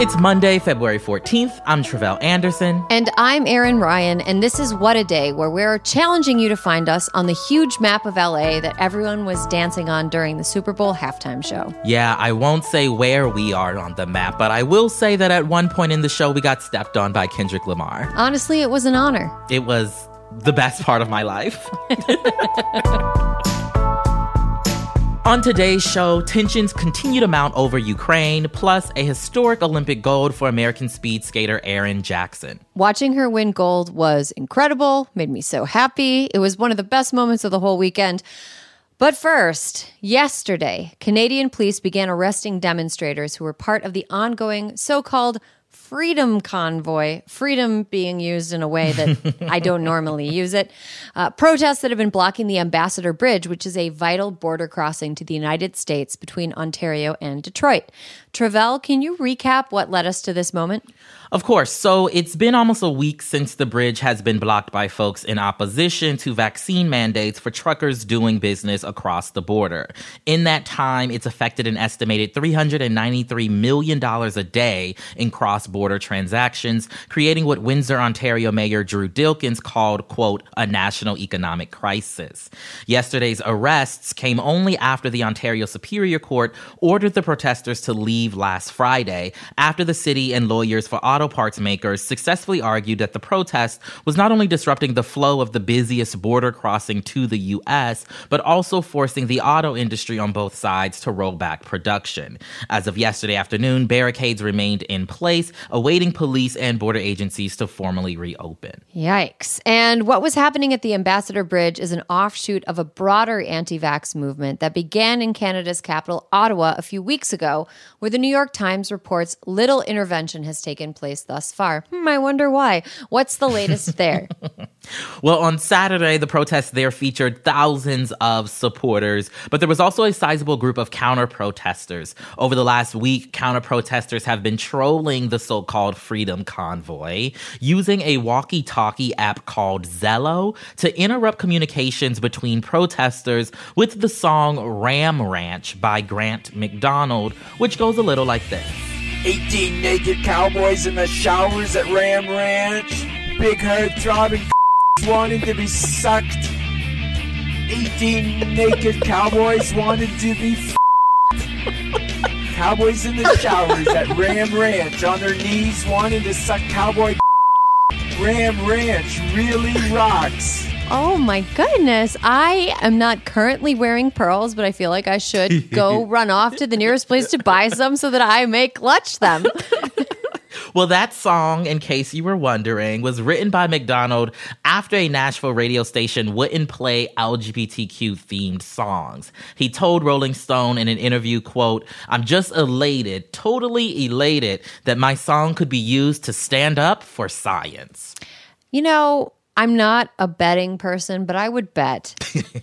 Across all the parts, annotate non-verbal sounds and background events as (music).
It's Monday, February 14th. I'm Tre'vell Anderson. And I'm Erin Ryan, and this is What a Day, where we're challenging you to find us on the huge map of LA that everyone was dancing on during the Super Bowl halftime show. Yeah, I won't say where we are on the map, but I will say that at one point in the show, we got stepped on by Kendrick Lamar. Honestly, it was an honor. It was the best part of my life. (laughs) On today's show, tensions continue to mount over Ukraine, plus a historic Olympic gold for American speed skater Erin Jackson. Watching her win gold was incredible, made me so happy. It was one of the best moments of the whole weekend. But first, yesterday, Canadian police began arresting demonstrators who were part of the ongoing so called Freedom Convoy, freedom being used in a way that I (laughs) don't normally use it. Uh, protests that have been blocking the Ambassador Bridge, which is a vital border crossing to the United States between Ontario and Detroit. Tre'vell, can you recap what led us to this moment? Of course. So it's been almost a week since the bridge has been blocked by folks in opposition to vaccine mandates for truckers doing business across the border. In that time, it's affected an estimated $393 million a day in cross border transactions, creating what Windsor, Ontario Mayor Drew Dilkens called, quote, a national economic crisis. Yesterday's arrests came only after the Ontario Superior Court ordered the protesters to leave last Friday after the city and lawyers for auto parts makers successfully argued that the protest was not only disrupting the flow of the busiest border crossing to the U.S., but also forcing the auto industry on both sides to roll back production. As of yesterday afternoon, barricades remained in place, awaiting police and border agencies to formally reopen. Yikes. And what was happening at the Ambassador Bridge is an offshoot of a broader anti vax movement that began in Canada's capital, Ottawa, a few weeks ago, where the New York Times reports little intervention has taken place thus far. Hmm, I wonder why. What's the latest there? (laughs) well, on Saturday, the protests there featured thousands of supporters, but there was also a sizable group of counter protesters. Over the last week, counter protesters have been trolling the so called Freedom Convoy using a walkie talkie app called Zello to interrupt communications between protesters with the song Ram Ranch by Grant MacDonald, which goes a little like this. 18 naked cowboys in the showers at Ram Ranch. Big herd throbbing wanting to be sucked. 18 naked cowboys wanted to be Cowboys in the showers at Ram Ranch on their knees wanting to suck cowboy Ram Ranch really rocks. Oh my goodness. I am not currently wearing pearls, but I feel like I should go (laughs) run off to the nearest place to buy some so that I may clutch them. (laughs) Well, that song, in case you were wondering, was written by MacDonald after a Nashville radio station wouldn't play LGBTQ themed songs. He told Rolling Stone in an interview, quote, I'm just elated, totally elated that my song could be used to stand up for science. You know, I'm not a betting person, but I would bet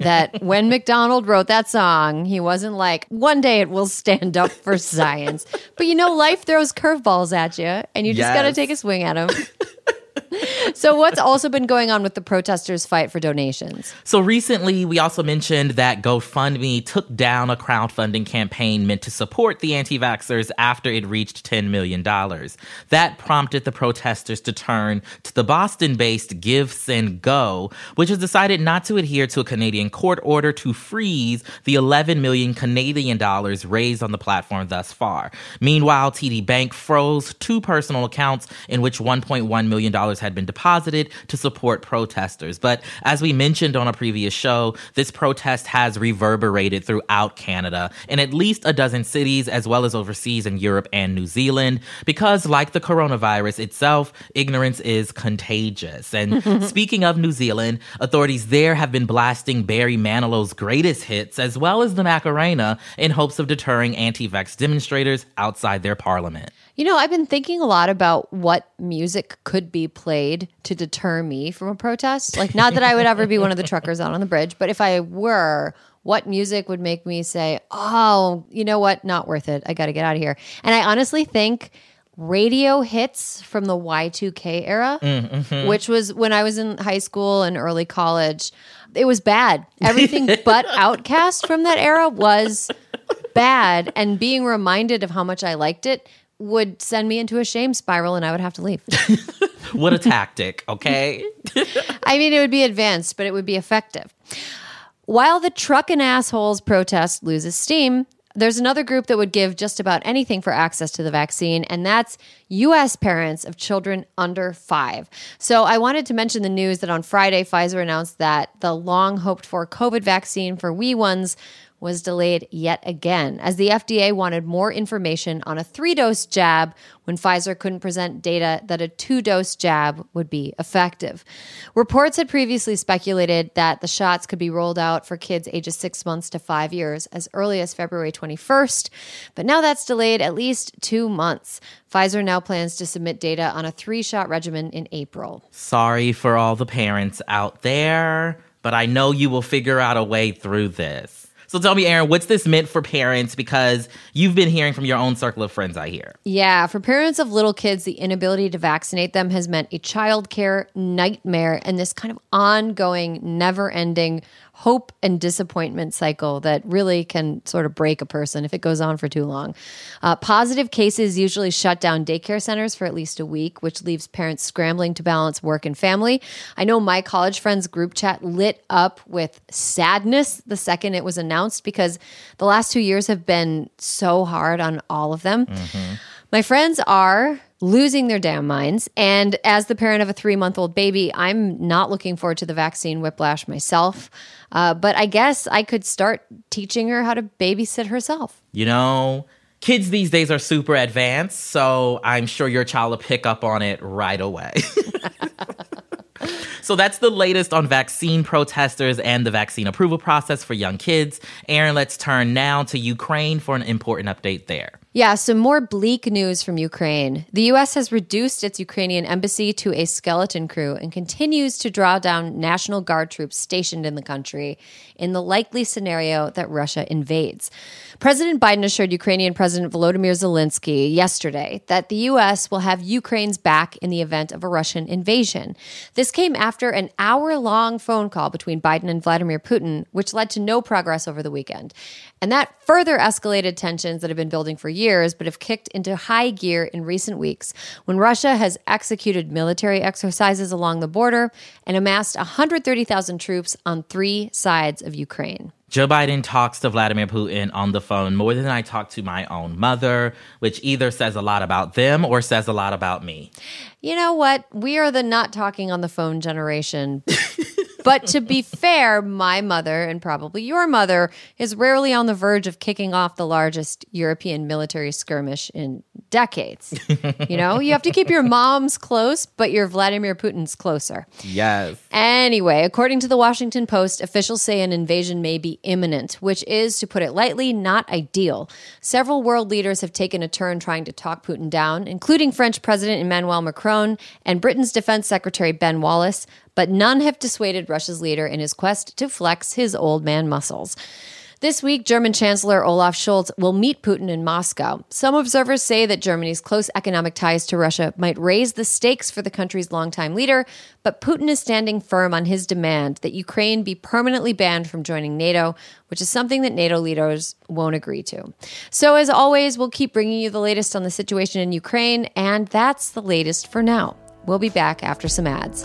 that (laughs) when MacDonald wrote that song, he wasn't like, one day it will stand up for science. But you know, life throws curveballs at you, and you just yes. got to take a swing at them. (laughs) so, what's also been going on with the protesters' fight for donations? So, recently, we also mentioned that GoFundMe took down a crowdfunding campaign meant to support the anti vaxxers after it reached $10 million. That prompted the protesters to turn to the Boston based GiveSendGo, which has decided not to adhere to a Canadian court order to freeze the 11 million Canadian dollars raised on the platform thus far. Meanwhile, TD Bank froze two personal accounts in which $1.1 million had been deposited to support protesters. But as we mentioned on a previous show, this protest has reverberated throughout Canada in at least a dozen cities, as well as overseas in Europe and New Zealand, because like the coronavirus itself, ignorance is contagious. And (laughs) speaking of New Zealand, authorities there have been blasting Barry Manilow's greatest hits, as well as the Macarena, in hopes of deterring anti vax demonstrators outside their parliament. You know, I've been thinking a lot about what music could be played to deter me from a protest. Like, not that I would ever be one of the truckers out on the bridge, but if I were, what music would make me say, oh, you know what? Not worth it. I got to get out of here. And I honestly think radio hits from the Y2K era, mm-hmm. which was when I was in high school and early college. It was bad. Everything (laughs) but OutKast from that era was bad. And being reminded of how much I liked it would send me into a shame spiral and I would have to leave. (laughs) What a tactic, okay? (laughs) I mean, it would be advanced, but it would be effective. While the truck and assholes protest loses steam, there's another group that would give just about anything for access to the vaccine, and that's U.S. parents of children under five. So I wanted to mention the news that on Friday, Pfizer announced that the long hoped for COVID vaccine for wee ones was delayed yet again, as the FDA wanted more information on a three dose jab when Pfizer couldn't present data that a two dose jab would be effective. Reports had previously speculated that the shots could be rolled out for kids ages six months to five years as early as February 21st, but now that's delayed at least two months. Pfizer now plans to submit data on a three shot regimen in April. Sorry for all the parents out there, but I know you will figure out a way through this. So tell me, Erin, what's this meant for parents? Because you've been hearing from your own circle of friends, I hear. Yeah, for parents of little kids, the inability to vaccinate them has meant a childcare nightmare and this kind of ongoing, never ending hope and disappointment cycle that really can sort of break a person if it goes on for too long. Uh, positive cases usually shut down daycare centers for at least a week, which leaves parents scrambling to balance work and family. I know my college friends' group chat lit up with sadness the second it was announced because the last two years have been so hard on all of them. My friends are losing their damn minds. And as the parent of a three month old baby, I'm not looking forward to the vaccine whiplash myself. Uh, but I guess I could start teaching her how to babysit herself. You know, kids these days are super advanced, so I'm sure your child will pick up on it right away. (laughs) So that's the latest on vaccine protesters and the vaccine approval process for young kids. Erin, let's turn now to Ukraine for an important update there. Yeah, some more bleak news from Ukraine. The U.S. has reduced its Ukrainian embassy to a skeleton crew and continues to draw down National Guard troops stationed in the country in the likely scenario that Russia invades. President Biden assured Ukrainian President Volodymyr Zelensky yesterday that the U.S. will have Ukraine's back in the event of a Russian invasion. This came after an hour long phone call between Biden and Vladimir Putin, which led to no progress over the weekend. And that further escalated tensions that have been building for years, but have kicked into high gear in recent weeks when Russia has executed military exercises along the border and amassed 130,000 troops on three sides of Ukraine. Joe Biden talks to Vladimir Putin on the phone more than I talk to my own mother, which either says a lot about them or says a lot about me. You know what? We are the not talking on the phone generation. (laughs) but to be fair, my mother and probably your mother is rarely on the verge of kicking off the largest European military skirmish in decades. (laughs) you know, you have to keep your moms close, but your Vladimir Putin's closer. Yes. Anyway, according to the Washington Post, officials say an invasion may be imminent, which is, to put it lightly, not ideal. Several world leaders have taken a turn trying to talk Putin down, including French President Emmanuel Macron and Britain's Defense Secretary Ben Wallace, but none have dissuaded Russia's leader in his quest to flex his old man muscles. This week, German Chancellor Olaf Scholz will meet Putin in Moscow. Some observers say that Germany's close economic ties to Russia might raise the stakes for the country's longtime leader, but Putin is standing firm on his demand that Ukraine be permanently banned from joining NATO, which is something that NATO leaders won't agree to. So, as always, we'll keep bringing you the latest on the situation in Ukraine, and that's the latest for now. We'll be back after some ads.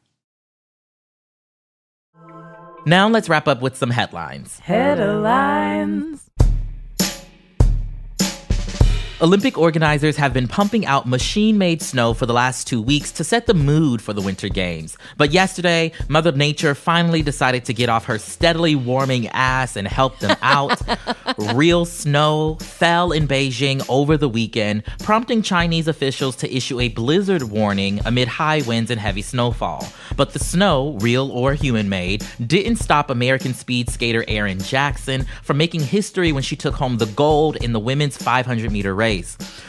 Now let's wrap up with some headlines. Headlines. Olympic organizers have been pumping out machine made snow for the last two weeks to set the mood for the Winter Games. But yesterday, Mother Nature finally decided to get off her steadily warming ass and help them out. (laughs) Real snow fell in Beijing over the weekend, prompting Chinese officials to issue a blizzard warning amid high winds and heavy snowfall. But the snow, real or human made, didn't stop American speed skater Erin Jackson from making history when she took home the gold in the women's 500 meter race.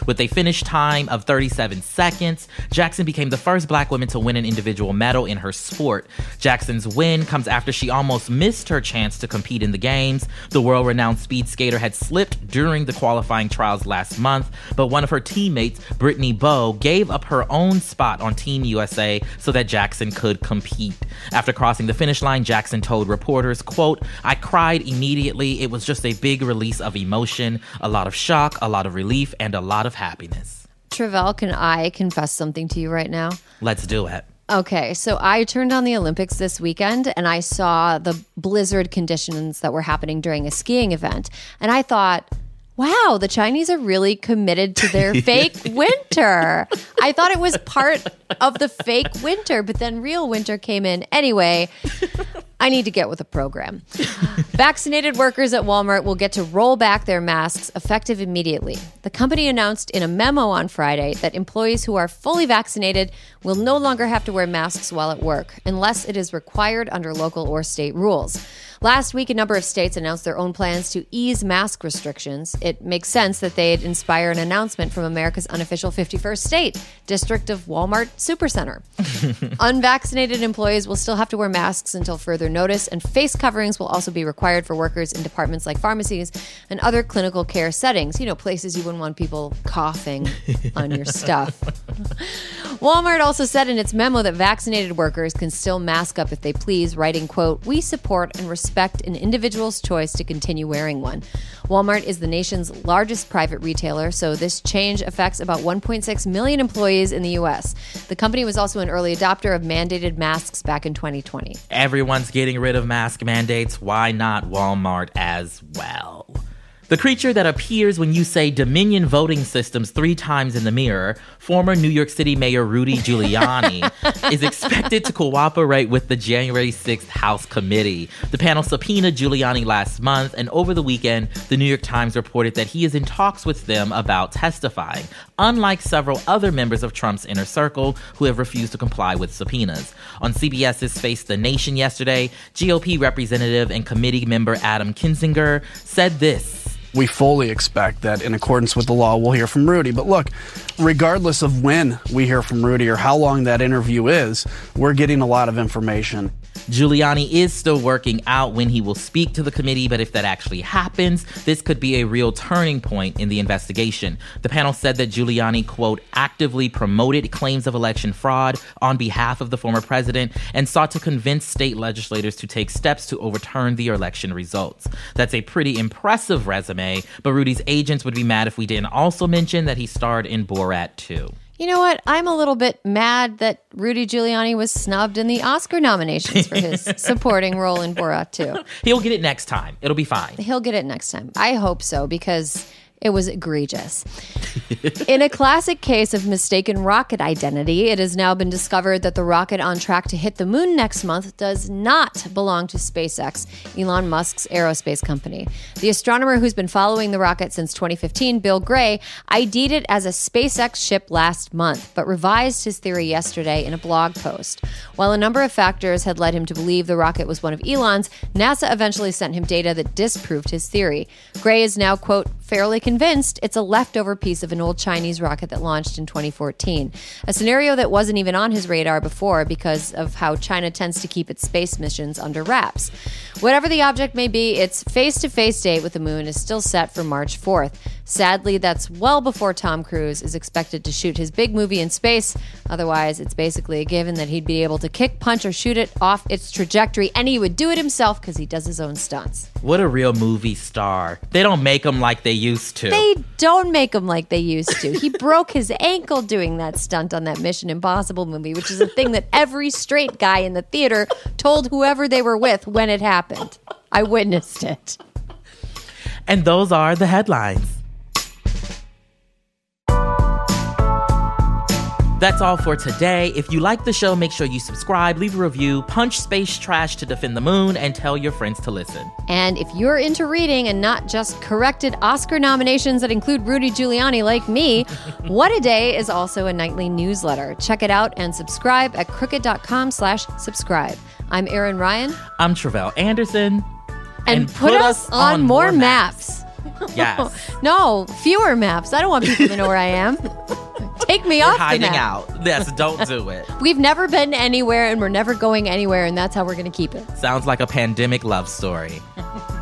With a finish time of 37 seconds, Jackson became the first black woman to win an individual medal in her sport. Jackson's win comes after she almost missed her chance to compete in the games. The world renowned speed skater had slipped during the qualifying trials last month, but one of her teammates, Brittany Bowe, gave up her own spot on Team USA so that Jackson could compete. After crossing the finish line, Jackson told reporters, quote, I cried immediately. It was just a big release of emotion, a lot of shock, a lot of relief, and a lot of happiness. Tre'vell, can I confess something to you right now? Let's do it. Okay, so I turned on the Olympics this weekend and I saw the blizzard conditions that were happening during a skiing event. And I thought, wow, the Chinese are really committed to their (laughs) fake winter. I thought it was part of the fake winter, but then real winter came in. Anyway, I need to get with a program. Vaccinated workers at Walmart will get to roll back their masks effective immediately. The company announced in a memo on Friday that employees who are fully vaccinated will no longer have to wear masks while at work unless it is required under local or state rules. Last week, a number of states announced their own plans to ease mask restrictions. It makes sense that they'd inspire an announcement from America's unofficial 51st state, District of Walmart Supercenter. (laughs) Unvaccinated employees will still have to wear masks until further notice, and face coverings will also be required for workers in departments like pharmacies and other clinical care settings. You know, places you wouldn't want people coughing (laughs) on your stuff. Walmart also said in its memo that vaccinated workers can still mask up if they please, writing, quote, We support and respect an individual's choice to continue wearing one. Walmart is the nation's largest private retailer, so this change affects about 1.6 million employees in the U.S. The company was also an early adopter of mandated masks back in 2020. Everyone's getting rid of mask mandates. Why not Walmart as well? The creature that appears when you say Dominion voting systems three times in the mirror, former New York City Mayor Rudy Giuliani, (laughs) is expected to cooperate with the January 6th House Committee. The panel subpoenaed Giuliani last month, and over the weekend, the New York Times reported that he is in talks with them about testifying, unlike several other members of Trump's inner circle who have refused to comply with subpoenas. On CBS's Face the Nation yesterday, GOP Representative and committee member Adam Kinzinger said this we fully expect that in accordance with the law, we'll hear from Rudy. But look, regardless of when we hear from Rudy or how long that interview is, we're getting a lot of information. Giuliani is still working out when he will speak to the committee, but if that actually happens, this could be a real turning point in the investigation. The panel said that Giuliani, quote, actively promoted claims of election fraud on behalf of the former president and sought to convince state legislators to take steps to overturn the election results. That's a pretty impressive resume, but Rudy's agents would be mad if we didn't also mention that he starred in Borat 2. You know what? I'm a little bit mad that Rudy Giuliani was snubbed in the Oscar nominations for his (laughs) supporting role in Borat 2. He'll get it next time. It'll be fine. He'll get it next time. I hope so because it was egregious. In a classic case of mistaken rocket identity, it has now been discovered that the rocket on track to hit the moon next month does not belong to SpaceX, Elon Musk's aerospace company. The astronomer who's been following the rocket since 2015, Bill Gray, ID'd it as a SpaceX ship last month, but revised his theory yesterday in a blog post. While a number of factors had led him to believe the rocket was one of Elon's, NASA eventually sent him data that disproved his theory. Gray is now, quote, fairly convinced it's a leftover piece of an old Chinese rocket that launched in 2014. A scenario that wasn't even on his radar before because of how China tends to keep its space missions under wraps. Whatever the object may be, its face to face date with the moon is still set for March 4th. Sadly, that's well before Tom Cruise is expected to shoot his big movie in space. Otherwise, it's basically a given that he'd be able to kick, punch, or shoot it off its trajectory, and he would do it himself because he does his own stunts. What a real movie star. They don't make them like they used to. They don't make him like they used to. He broke his ankle doing that stunt on that Mission Impossible movie, which is a thing that every straight guy in the theater told whoever they were with when it happened. I witnessed it. And those are the headlines. That's all for today. If you like the show, make sure you subscribe, leave a review, punch space trash to defend the moon, and tell your friends to listen. And if you're into reading and not just corrected Oscar nominations that include Rudy Giuliani like me, (laughs) What a Day is also a nightly newsletter. Check it out and subscribe at crooked.com slash subscribe. I'm Erin Ryan. I'm Tre'vell Anderson. And, put, us, on, more maps. (laughs) Yes. No, fewer maps. I don't want people to know where I am. Take me off the Hiding map. out. Yes, don't do it. (laughs) We've never been anywhere and we're never going anywhere, and that's how we're going to keep it. Sounds like a pandemic love story. (laughs)